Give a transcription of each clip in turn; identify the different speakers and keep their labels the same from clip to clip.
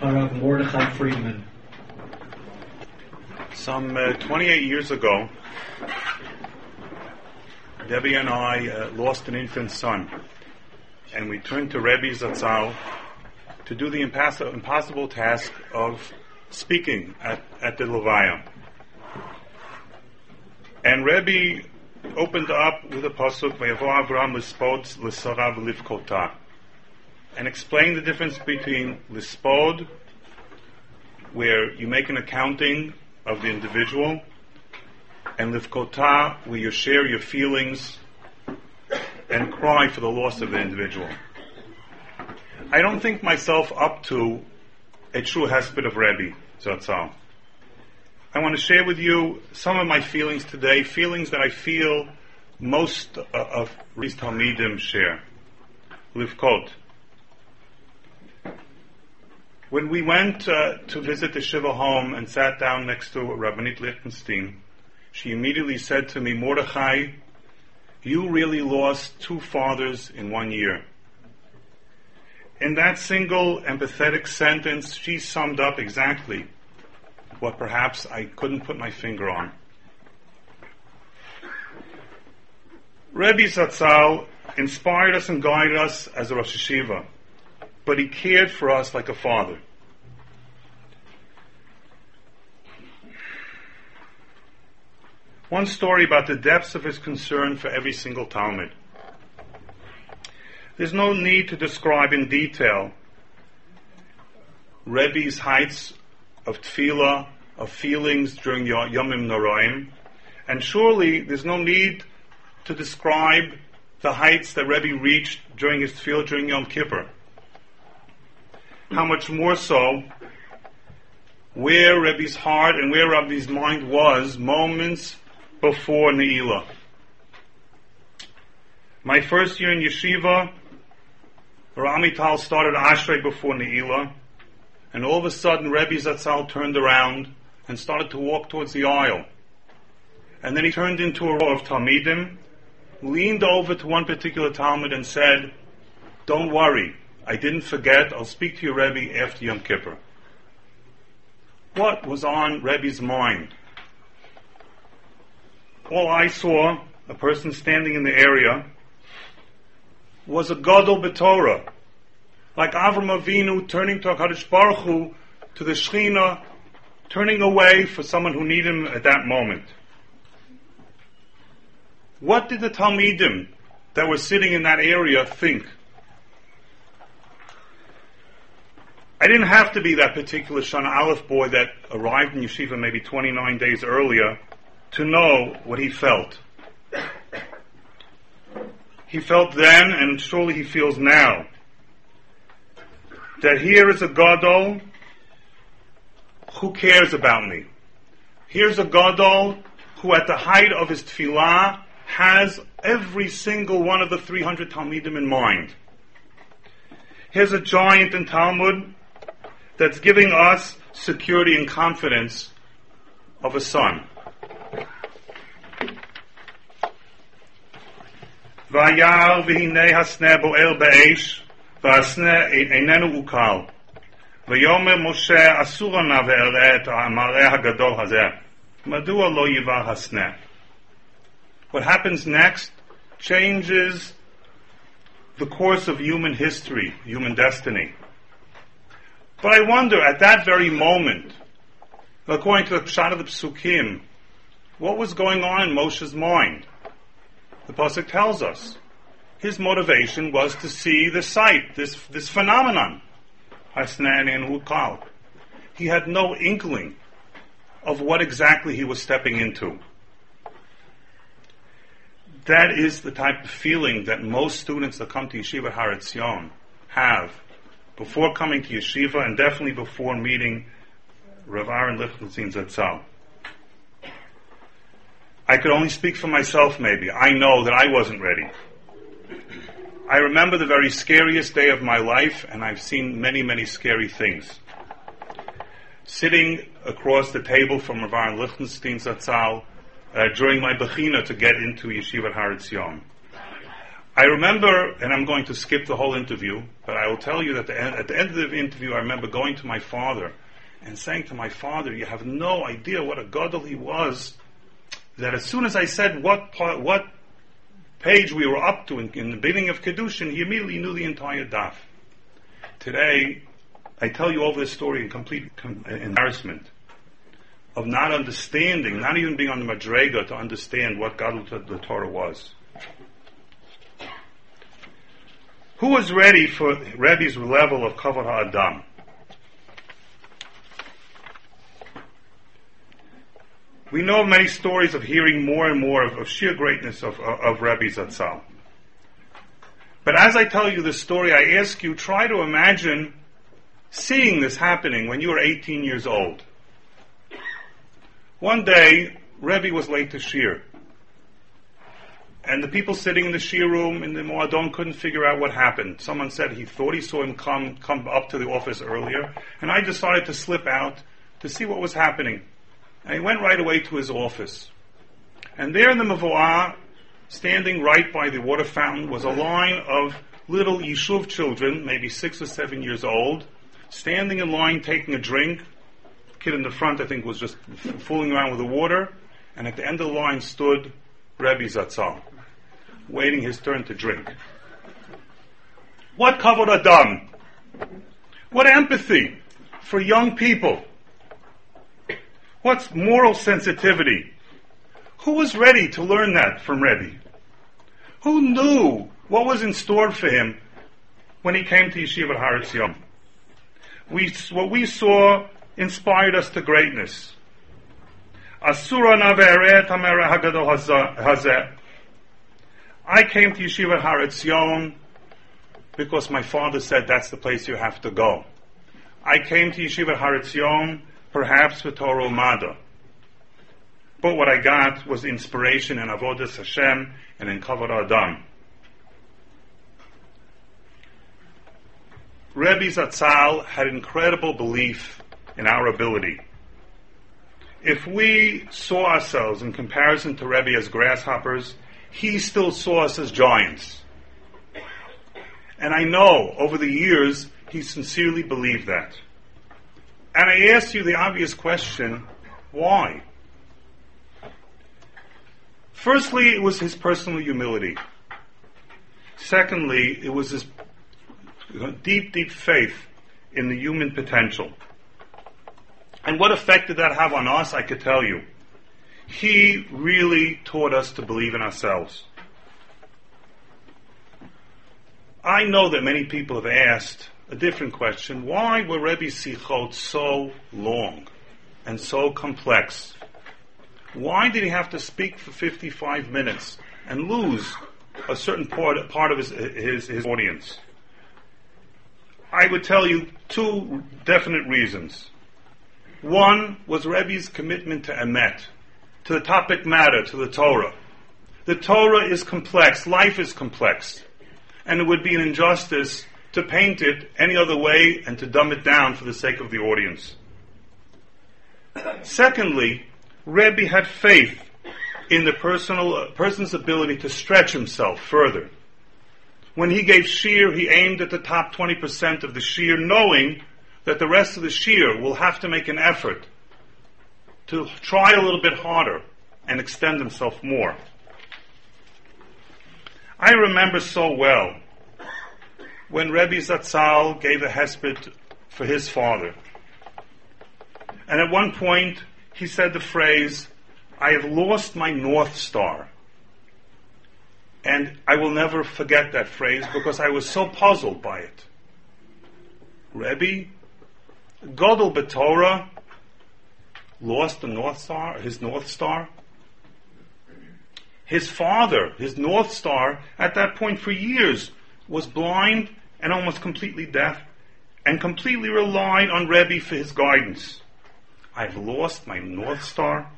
Speaker 1: Harav Mordechai Friedman.
Speaker 2: Some uh, 28 years ago, Debbie and I uh, lost an infant son, and we turned to Rebbe Zatzal to do the impass- impossible task of speaking at, at the Levaya. And Rebbe opened up with a pasuk, "Vayavo Avram lispod l'sarav livkota," and explain the difference between lispod, where you make an accounting of the individual, and livkota, where you share your feelings and cry for the loss of the individual. I don't think myself up to a true hesped of Rebbe Zatzal. I want to share with you some of my feelings today, feelings that I feel most uh, of these Talmidim share. Livkot. When we went uh, to visit the Shiva home and sat down next to Rabbanit Lichtenstein, she immediately said to me, Mordechai, you really lost two fathers in one year. In that single empathetic sentence, she summed up exactly what perhaps I couldn't put my finger on. Rebbe Zatzal inspired us and guided us as a Rosh Yeshiva, but he cared for us like a father. One story about the depths of his concern for every single Talmid. There's no need to describe in detail Rebbe's heights of tefillah, of feelings during Yomim Noraim, and surely there's no need to describe the heights that Rebbe reached during his tefillah during Yom Kippur. How much more so where Rebbe's heart and where Rebbe's mind was moments before Ne'ilah. My first year in yeshiva, Rav Amital started Ashrei before Ne'ilah, and all of a sudden Rebbe Zatzal turned around and started to walk towards the aisle. And then he turned into a row of Talmidim, leaned over to one particular Talmid and said, Don't worry, I didn't forget, I'll speak to your Rebbe after Yom Kippur. What was on Rebbe's mind? All I saw, a person standing in the area, was a Gadol B'Torah, like Avram Avinu turning to HaKadosh Baruch Hu, to the Shechina, turning away for someone who needed him at that moment. What did the Talmidim that were sitting in that area think? I didn't have to be that particular Shana Aleph boy that arrived in yeshiva maybe 29 days earlier to know what he felt. He felt then, and surely he feels now, that here is a Gadol who cares about me. Here's a Gadol who at the height of his tefillah has every single one of the 300 Talmidim in mind. Here's a giant in Talmud that's giving us security and confidence of a son. וירא והנה הסנה בוער באש, והסנה איננו עוקל. ויאמר משה אסור נא ואראה את המראה הגדול הזה. מדוע לא יבער הסנה? What happens next changes the course of human history, human destiny. But I wonder, at that very moment, according to the Pshat of the Psukim, what was going on in Moshe's mind? The Pasuk tells us. His motivation was to see the sight, this, this phenomenon. Hasnan and Hukal. He had no inkling of what exactly he was stepping into. That is the type of feeling that most students that come to Yeshiva Har Etzion have before coming to Yeshiva and definitely before meeting Rav Aaron Lichtenstein Zatzal. I could only speak for myself maybe. I know that I wasn't ready. I remember the very scariest day of my life, and I've seen many, many scary things. Sitting across the table from Rav Aaron Lichtenstein Zatzal uh, during my Bechina to get into Yeshiva Har Etzion. I remember, and I'm going to skip the whole interview, but I will tell you that the end, at the end of the interview, I remember going to my father and saying to my father, "You have no idea what a gadol he was." That as soon as I said what part, what page we were up to in, in the beginning of kedushin, he immediately knew the entire daf. Today, I tell you all this story in complete com- embarrassment of not understanding, not even being on the madrega to understand what gadol the Torah was. Who was ready for Rebbe's level of kavod ha'adam? We know many stories of hearing more and more of, of sheer greatness of, of, of Rebbe Zatzal. But as I tell you this story, I ask you, try to imagine seeing this happening when you were 18 years old. One day, Rebbe was late to shiur. And the people sitting in the shiur room in the Moadon couldn't figure out what happened. Someone said he thought he saw him come, come up to the office earlier. And I decided to slip out to see what was happening. And he went right away to his office. And there in the Mavoah, standing right by the water fountain, was a line of little Yishuv children, maybe six or seven years old, standing in line taking a drink. The kid in the front, I think, was just fooling around with the water. And at the end of the line stood Rebbe Zatzal, waiting his turn to drink. What kavod adam? What empathy for young people What's moral sensitivity? Who was ready to learn that from Rebbe? Who knew what was in store for him when he came to Yeshiva Har Etzion? We, what we saw inspired us to greatness. Asura naveret hagadol hazeh. I came to Yeshiva Har Etzion because my father said that's the place you have to go. I came to Yeshiva Har Etzion perhaps with Torah Umada. But what I got was inspiration in Avodas Hashem and in Kavod Adam. Rebbe Zatzal had incredible belief in our ability. If we saw ourselves in comparison to Rebbe as grasshoppers, he still saw us as giants. And I know over the years he sincerely believed that. And I ask you the obvious question why? Firstly, it was his personal humility. Secondly, it was his deep, deep faith in the human potential. And what effect did that have on us? I could tell you. He really taught us to believe in ourselves. I know that many people have asked, a different question. Why were Rebbe's Sichot so long and so complex? Why did he have to speak for 55 minutes and lose a certain part, part of his, his, his audience? I would tell you two definite reasons. One was Rebbe's commitment to Emet, to the topic matter, to the Torah. The Torah is complex, life is complex, and it would be an injustice to paint it any other way and to dumb it down for the sake of the audience. Secondly, Rebbe had faith in the personal, person's ability to stretch himself further. When he gave shiur, he aimed at the top 20% of the shiur, knowing that the rest of the shiur will have to make an effort to try a little bit harder and extend himself more. I remember so well when Rebbe Zatzal gave a hesped for his father. And at one point, he said the phrase, I have lost my North Star. And I will never forget that phrase because I was so puzzled by it. Rebbe, Godel Betorah, lost the North Star, his North Star. His father, his North Star, at that point for years, was blind and almost completely deaf, and completely relied on Rebbe for his guidance. I've lost my North Star.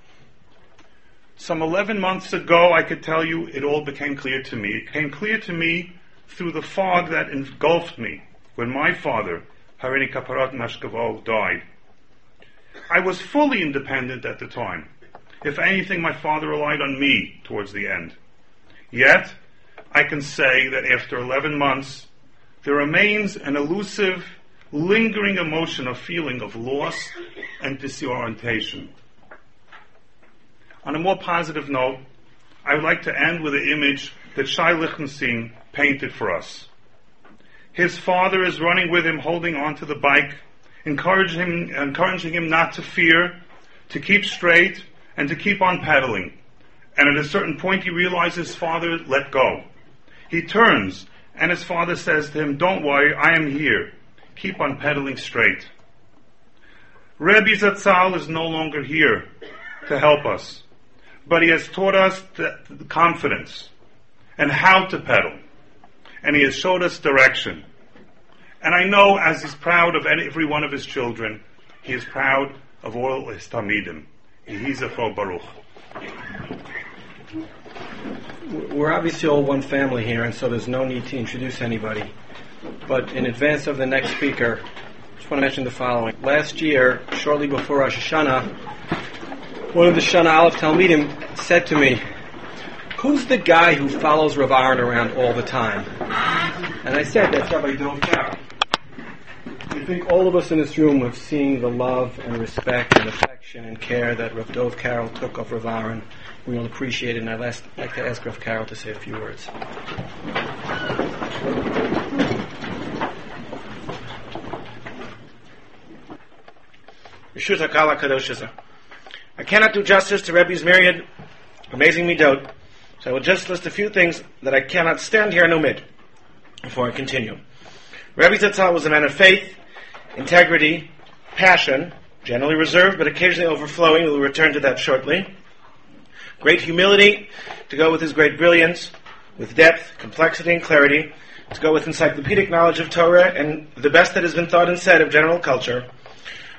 Speaker 2: Some 11 months ago, I could tell you it all became clear to me. It came clear to me through the fog that engulfed me when my father, Harini Kaparat Mashkavov, died. I was fully independent at the time. If anything, my father relied on me towards the end. Yet, I can say that after 11 months, there remains an elusive, lingering emotion of feeling of loss and disorientation. On a more positive note, I would like to end with an image that Shai Lichtenstein painted for us. His father is running with him, holding onto the bike, encouraging him, encouraging him not to fear, to keep straight, and to keep on pedaling. And at a certain point, he realizes his father let go. He turns, and his father says to him, Don't worry, I am here. Keep on pedaling straight. Rebbe Zatzal is no longer here to help us, but he has taught us the confidence and how to pedal, and he has showed us direction. And I know, as he's proud of every one of his children, he is proud of all his Talmidim. Yehi Baruch.
Speaker 3: We're obviously all one family here, and so there's no need to introduce anybody. But in advance of the next speaker, I just want to mention the following. Last year, shortly before Rosh Hashanah, one of the Shana Aleph Talmidim said to me, Who's the guy who follows Rav Aaron around all the time? And I said, That's Rabbi Dov Karoll. I think all of us in this room have seen the love and respect and affection and care that Rav Dov Karoll took of Rav Aaron. We all appreciate it, and I'd like to ask Rav Karoll to say a few words.
Speaker 4: I cannot do justice to Rebbe's myriad amazing midot, so I will just list a few things that I cannot stand here and omit before I continue. Rabbi Zatzal was a man of faith, integrity, passion, generally reserved but occasionally overflowing. We'll return to that shortly. Great humility to go with his great brilliance, with depth, complexity, and clarity, to go with encyclopedic knowledge of Torah and the best that has been thought and said of general culture.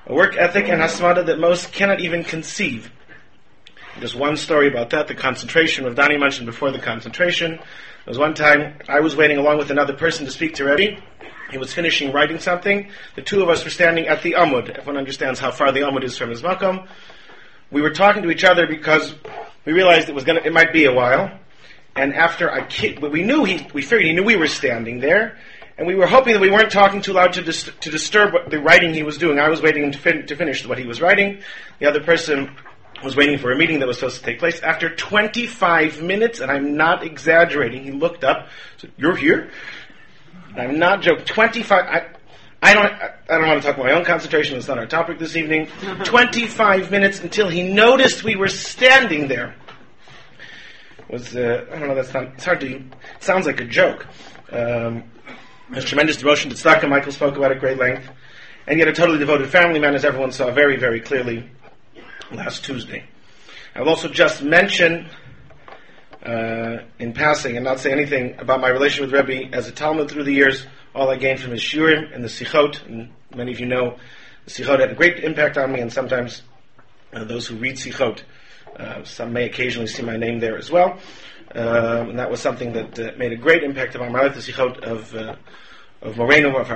Speaker 4: A work ethic and hasmada that most cannot even conceive. There's one story about that, the concentration. Rav Dani mentioned before the concentration. There was one time I was waiting along with another person to speak to Rebbe. He was finishing writing something. The two of us were standing at the Amud. Everyone understands how far the Amud is from his Makom. We were talking to each other because we realized it was gonna, it might be a while. And after I, we knew he, we figured he knew we were standing there, and we were hoping that we weren't talking too loud to, dis- to disturb what, the writing he was doing. I was waiting to, fin- to finish what he was writing. The other person was waiting for a meeting that was supposed to take place. After 25 minutes, and I'm not exaggerating, he looked up, said, "You're here." I'm not joking. 25. I, I don't. I don't want to talk about my own concentration. It's not our topic this evening. 25 minutes until he noticed we were standing there. Was uh, I don't know. That's not. It's hard to. Sounds like a joke. Um, there's tremendous devotion to tzedakah. Michael spoke about at great length, and yet a totally devoted family man, as everyone saw very, very clearly last Tuesday. I will also just mention uh, in passing and not say anything about my relation with Rebbe as a Talmid through the years. All I gained from his shiurim and the sichot, and many of you know the sichot had a great impact on me, and sometimes uh, those who read sichot, uh, some may occasionally see my name there as well. Uh, and that was something that uh, made a great impact upon my life, the sichot of uh, of Moreno, of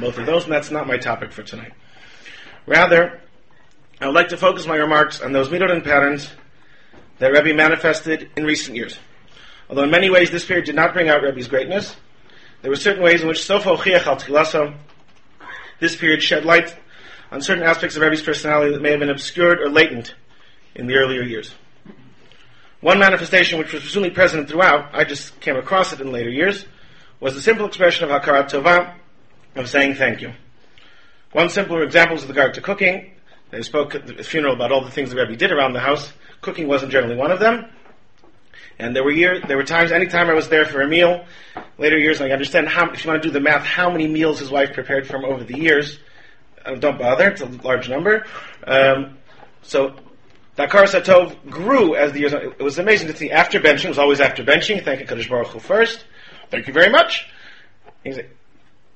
Speaker 4: both of those, and that's not my topic for tonight. Rather, I would like to focus my remarks on those and patterns that Rebbe manifested in recent years. Although in many ways this period did not bring out Rebbe's greatness, there were certain ways in which Sofa Ochiach al this period shed light on certain aspects of Rebbe's personality that may have been obscured or latent in the earlier years. One manifestation which was presumably present throughout, I just came across it in later years, was the simple expression of Hakarat Tova, of saying thank you. One simpler example is with regard to cooking. They spoke at the funeral about all the things the Rebbe did around the house. Cooking wasn't generally one of them. And there were years, there were times, anytime I was there for a meal, later years, I understand how, if you want to do the math, how many meals his wife prepared for him over the years. Uh, don't bother, it's a large number. Um, so, Dakar Satov grew as the years, it was amazing to see after benching, it was always after benching, thank you Kadosh Baruch Hu first. Thank you very much. He's like,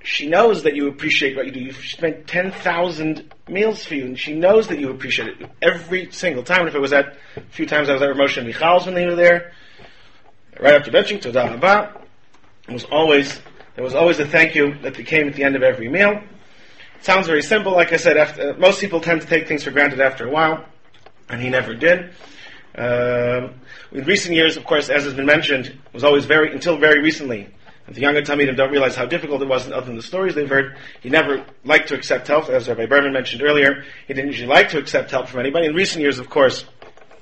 Speaker 4: she knows that you appreciate what you do. You've spent 10,000 meals for you, and she knows that you appreciate it every single time. And if it was at, a few times I was at Moshe and Michal's when they were there, right after benching, Todah Haba, it was always, there was always a thank you that came at the end of every meal. It sounds very simple. Like I said, after, uh, most people tend to take things for granted after a while, and he never did. Um, in recent years, of course, as has been mentioned, was always very, until very recently, the younger Talmidim don't realize how difficult it was other than the stories they've heard. He never liked to accept help, as Rabbi Berman mentioned earlier. He didn't usually like to accept help from anybody. In recent years, of course,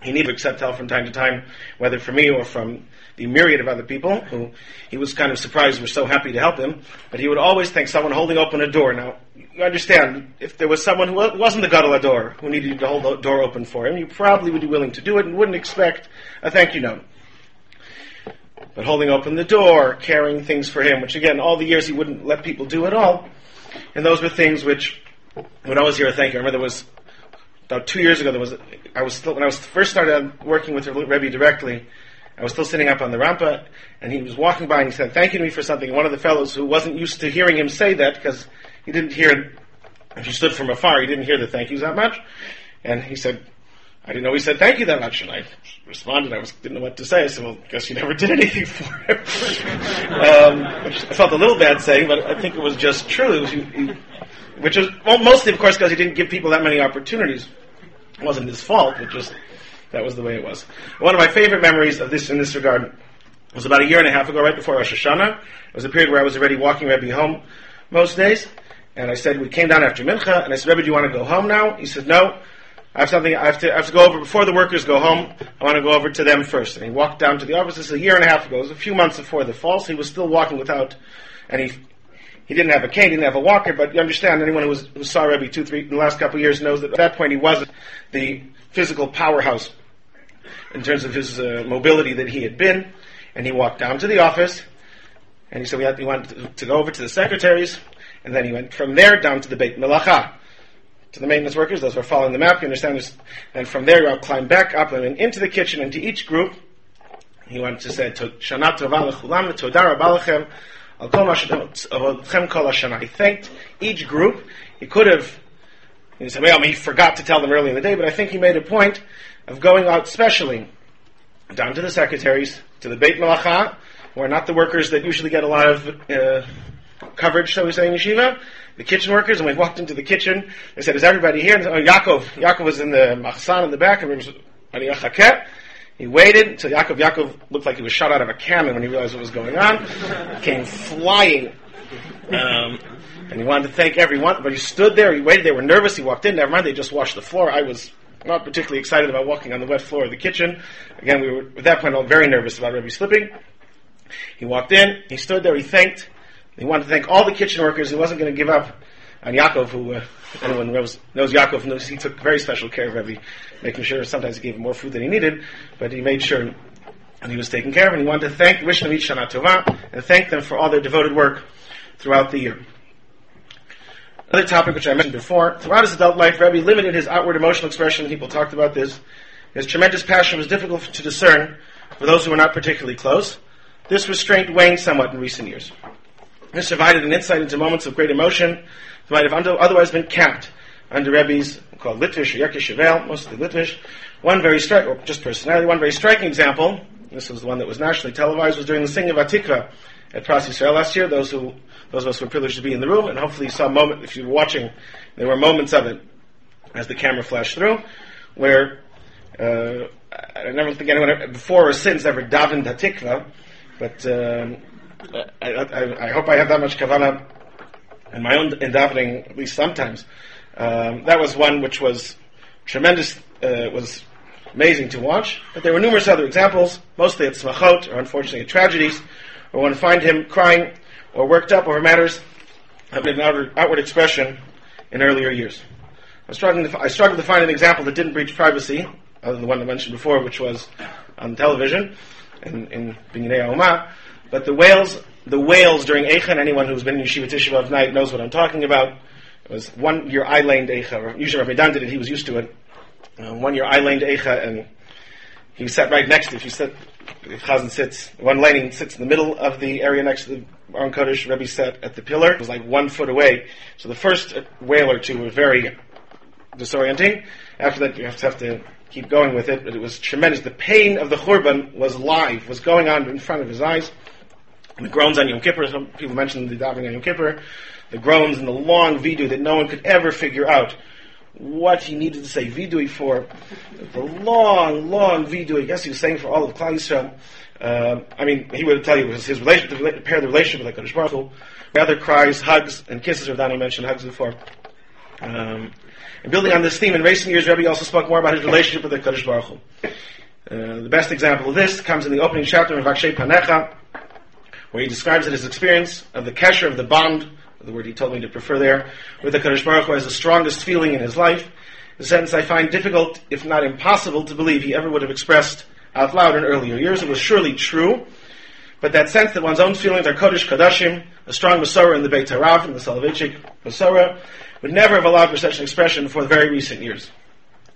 Speaker 4: he needed to accept help from time to time, whether from me or from the myriad of other people who he was kind of surprised were so happy to help him. But he would always thank someone holding open a door. Now, you understand, if there was someone who wasn't the Gadol Hador who needed to hold the door open for him, you probably would be willing to do it and wouldn't expect a thank you note. But holding open the door, carrying things for him, which again, all the years he wouldn't let people do at all, and those were things which would always hear a thank you. I remember there was about two years ago. There was I was still when I was first started working with Rebbe directly. I was still sitting up on the rampa, and he was walking by and he said, "Thank you to me for something." And one of the fellows who wasn't used to hearing him say that because he didn't hear, if he stood from afar, he didn't hear the thank yous that much, and he said, I didn't know he said thank you that much, and I responded. I was didn't know what to say. I said, "Well, I guess you never did anything for him." um, I felt a little bad saying, but I think it was just true. Was, he, he, which is well, mostly, of course, because he didn't give people that many opportunities. It wasn't his fault, but just that was the way it was. One of my favorite memories of this in this regard was about a year and a half ago, right before Rosh Hashanah. It was a period where I was already walking Rebbe home most days, and I said we came down after Mincha, and I said, Rebbe, do you want to go home now? He said, No. I have something I have to I have to go over before the workers go home. I want to go over to them first. And he walked down to the office. This is a year and a half ago. It was a few months before the falls. He was still walking without and He he didn't have a cane, he didn't have a walker, but you understand, anyone who, was, who saw Rebbe two, three, in the last couple of years knows that at that point he wasn't the physical powerhouse in terms of his uh, mobility that he had been. And he walked down to the office, and he said we had, he wanted to, to go over to the secretaries, and then he went from there down to the Beit Melacha to the maintenance workers, those who are following the map, you understand this. And from there, you'll climb back up and into the kitchen, into each group. He went to say, Shana Tova Lechulam, Todara Balachem, Al Kol Mashem Kol Hashana. Thanked each group. He could have, he said, well, he forgot to tell them early in the day, but I think he made a point of going out specially down to the secretaries, to the Beit Melacha, who are not the workers that usually get a lot of uh, coverage, shall we say, in yeshiva, the kitchen workers, and we walked into the kitchen. They said, "Is everybody here?" And said, oh, Yaakov. Yaakov was in the machsan in the back, and he waited until Yaakov. Yaakov looked like he was shot out of a cannon when he realized what was going on. Came flying. Um, and he wanted to thank everyone, but he stood there, he waited, they were nervous, he walked in, never mind, they just washed the floor. I was not particularly excited about walking on the wet floor of the kitchen. Again, we were, at that point, all very nervous about Rebbe slipping. He walked in, he stood there, he thanked, he wanted to thank all the kitchen workers. He wasn't going to give up on Yaakov, who uh, anyone knows, knows Yaakov knows he took very special care of every, making sure sometimes he gave him more food than he needed, but he made sure and he was taken care of. And he wanted to thank Rishon Shana Tova and thank them for all their devoted work throughout the year. Another topic which I mentioned before, throughout his adult life, Rebbe limited his outward emotional expression. People talked about this. His tremendous passion was difficult to discern for those who were not particularly close. This restraint waned somewhat in recent years. This provided an insight into moments of great emotion that might have otherwise been capped under Rebbe's called Litvish or Yerkes Shavel, mostly Litvish. One very striking, just personality, one very striking example, this was the one that was nationally televised, was during the singing of Hatikva at Pras Yisrael last year. Those who, those of us who were privileged to be in the room, and hopefully you saw a moment, if you were watching, there were moments of it as the camera flashed through, where uh, I never think anyone before or since ever davened Hatikva, but um, I, I, I, hope I have that much kavana in my own in davening, at least sometimes. Um, that was one which was tremendous, uh, was amazing to watch. But there were numerous other examples, mostly at smachot, or unfortunately at tragedies, where one find him crying or worked up over matters of an outward, outward expression in earlier years. I struggled, to, I struggled to find an example that didn't breach privacy, other than the one I mentioned before, which was on television in, in Binyinei Omah. But the wails, the wails during Eicha, anyone who's been in Yeshiva Tisha B'Av night knows what I'm talking about. It was one year I laned Eicha. Usually Rabbi Dan did it, he was used to it. Uh, one year I laned Eicha and he sat right next to, if you sit, if Chazan sits, one laning sits in the middle of the area next to the Aron Kodesh, Rebbe sat at the pillar. It was like one foot away. So the first wail or two were very disorienting. After that, you have to, keep going with it, but it was tremendous. The pain of the Churban was live, was going on in front of his eyes the groans on Yom Kippur, some people mentioned the davening on Yom Kippur, the groans and the long vidui that no one could ever figure out what he needed to say vidui for. The long, long vidui. I guess he was saying for all of Klal Yisrael. Um, I mean, he would tell you it was his relationship, to repair the relationship with HaKadosh Baruch Hu. Rather cries, hugs, and kisses. Rav Dani mentioned hugs before. Um, and building on this theme, in recent years, Rebbe also spoke more about his relationship with the Kadosh Baruch Hu. Uh, the best example of this comes in the opening chapter of Mevakshei Panecha, where he describes it as experience of the kesher, of the bond, the word he told me to prefer there, with the Kadosh Baruch Hu as the strongest feeling in his life, a sentence I find difficult, if not impossible, to believe he ever would have expressed out loud in earlier years. It was surely true, but that sense that one's own feelings are Kodesh Kadashim, a strong Masorah in the Beit Harav, in the Soloveitchik Masorah, would never have allowed for such an expression for very recent years.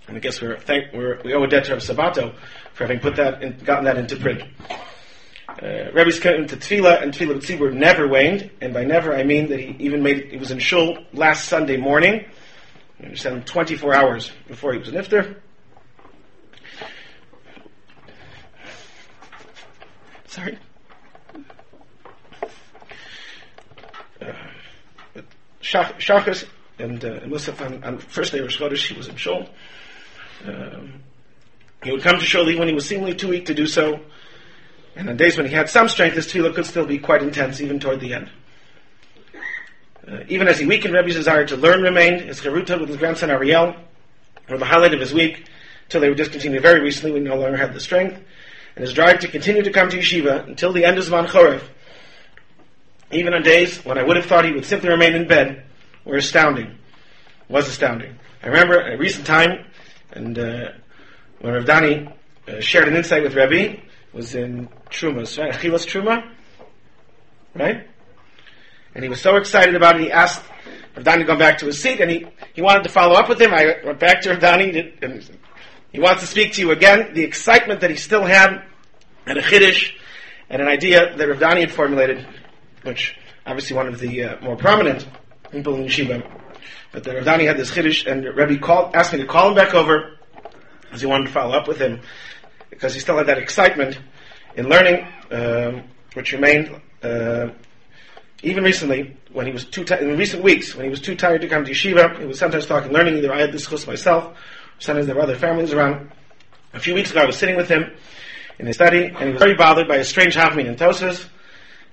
Speaker 4: And I guess we're thank, we're, we owe a debt to Sabato for having put that in, gotten that into print. Uh, Rebbe's commitment to Tefillah and Tefillah B'tzibur never waned, and by never I mean that he even made it, he was in Shul last Sunday morning, you understand, 24 hours before he was an iftar. Sorry. Uh, Shachas and uh, Musaf on, on first day of Rosh he was in Shul. Um, he would come to Shul when he was seemingly too weak to do so, and on days when he had some strength, his tefillah could still be quite intense, even toward the end. Uh, even as he weakened, Rebbe's desire to learn remained. His chavruta with his grandson Ariel were the highlight of his week, until they were discontinued very recently when he no longer had the strength. And his drive to continue to come to yeshiva until the end of Zman Choref, even on days when I would have thought he would simply remain in bed, were astounding. Was astounding. I remember a recent time, and uh, when Rav Dani uh, shared an insight with Rebbe, was in Trumas, right? Achilas Truma, right? And he was so excited about it, he asked Rav Dani to go back to his seat, and he, he wanted to follow up with him. I went back to Rav Dani, and he wants to speak to you again. The excitement that he still had, and a chiddush, and an idea that Rav Dani had formulated, which obviously one of the uh, more prominent people in yeshiva. But the Rav Dani had this chiddush, and Rebbe called, asked me to call him back over, because he wanted to follow up with him, because he still had that excitement in learning, um, which remained, uh, even recently, when he was too ti- in recent weeks, when he was too tired to come to yeshiva, he was sometimes talking, learning, either I had this chus myself, sometimes there were other families around. A few weeks ago, I was sitting with him in his study, and he was very bothered by a strange happening in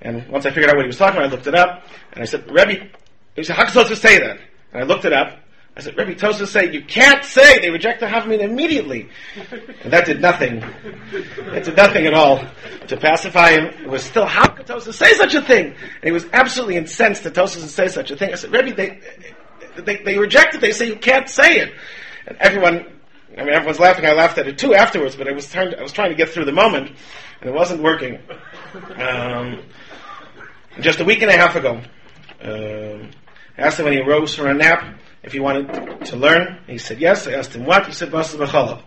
Speaker 4: and once I figured out what he was talking about, I looked it up, and I said, Rebbe, he said, how can Tosfos say that? And I looked it up, I said, Rebbe Tosfos say, you can't say they reject the Havmin immediately. And that did nothing. It did nothing at all to pacify him. It was still, how could Tosfos say such a thing? And he was absolutely incensed that Tosfos would say such a thing. I said, Rebbe, they, they, they reject it. They say you can't say it. And everyone, I mean, everyone's laughing. I laughed at it too afterwards, but I was trying, I was trying to get through the moment, and it wasn't working. Um, just a week and a half ago, um, I asked him when he rose from a nap if he wanted to learn. He said yes. I asked him what. He said Basa B'chalav.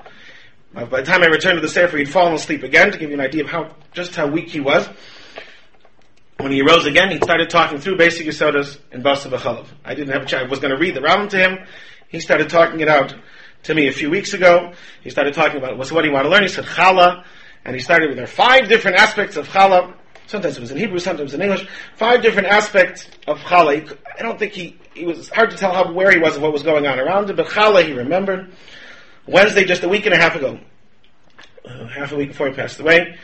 Speaker 4: By the time I returned to the Sefer, he'd fallen asleep again to give you an idea of how just how weak he was. When he arose again, he started talking through basic Yisodas in Basa B'chalav. I didn't have a chance. I was going to read the Rambam to him. He started talking it out to me a few weeks ago. He started talking about what's what he wanted to learn. He said Chala, and he started with there are five different aspects of Chala. Sometimes it was in Hebrew, sometimes in English. Five different aspects of Chala. I don't think he, it was hard to tell how, where he was and what was going on around him, but Chala he remembered. Wednesday, just a week and a half ago, uh, half a week before he passed away.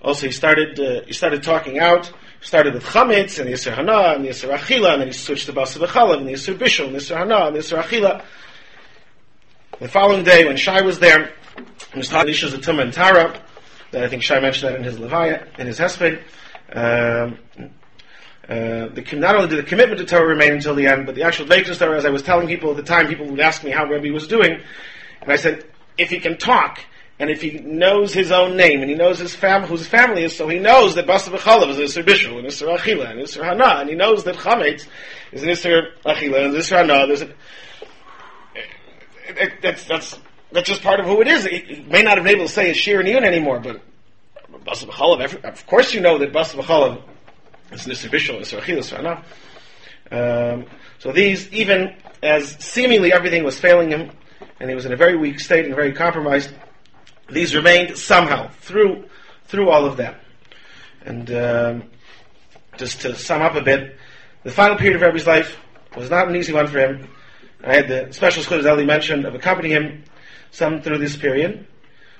Speaker 4: Also, he started uh, he started talking out. Started with chametz and Yisr Hana and Yisr Achila, and then he switched to Basa B'chalav and Yisr Bishul and Yisr Hana and Yisr Achila. The following day, when Shai was there, he was talking issues of Tumah and Tahara. That I think Shai mentioned that in his Levaya, in his Hesped. Um, uh, the, not only did the commitment to Torah remain until the end, but the actual Vekas Torah, as I was telling people at the time, people would ask me how Rebbe was doing, and I said, if he can talk, and if he knows his own name, and he knows his family, whose family is, so he knows that Basa B'chalav is Isser Bishul, and Isser Achila, and Isser Hana, and he knows that Chametz is an Isser Achila, and Isser Hana, there's a, it, it, that's, that's, that's just part of who it is. He, he may not have been able to say a Shir and Yun anymore, but Of course you know that Basa B'chalav is Nisr Bishul, Nisr Achila, Nisr Hana. Um, so these, even as seemingly everything was failing him, and he was in a very weak state and very compromised, these remained somehow through through all of that. And um, just to sum up a bit, the final period of Rebbe's life was not an easy one for him. I had the special schools, as Eli mentioned, of accompanying him some through this period.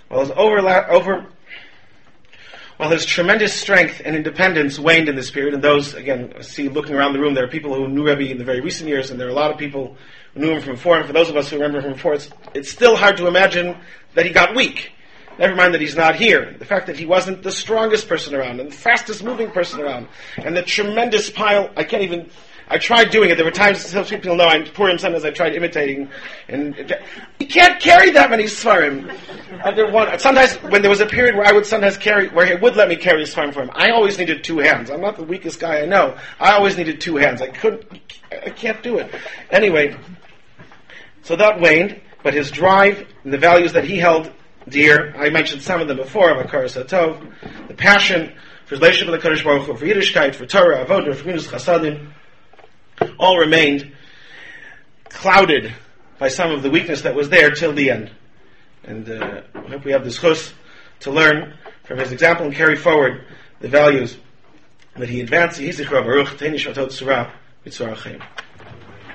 Speaker 4: While his overla- over, while his tremendous strength and independence waned in this period, and those, again, see looking around the room, there are people who knew Rebbe in the very recent years, and there are a lot of people who knew him from before, and for those of us who remember him from before, it's, it's still hard to imagine that he got weak. Never mind that he's not here. The fact that he wasn't the strongest person around, and the fastest moving person around, and the tremendous pile, I can't even, I tried doing it. There were times, people know, I'm poor sometimes I tried imitating, and he can't carry that many sfarim. Under one, sometimes when there was a period where I would sometimes carry, where he would let me carry sfarim for him, I always needed two hands. I'm not the weakest guy I know. I always needed two hands. I couldn't, I can't do it. Anyway, so that waned, but his drive and the values that he held dear, I mentioned some of them before, of Makar Satov, the passion for his relationship with the Kadosh Baruch Hu, for Yiddishkeit, for Torah, Avodah, for Minus Chasadim, all remained clouded by some of the weakness that was there till the end. And uh, I hope we have this chus to learn from his example and carry forward the values that he advanced.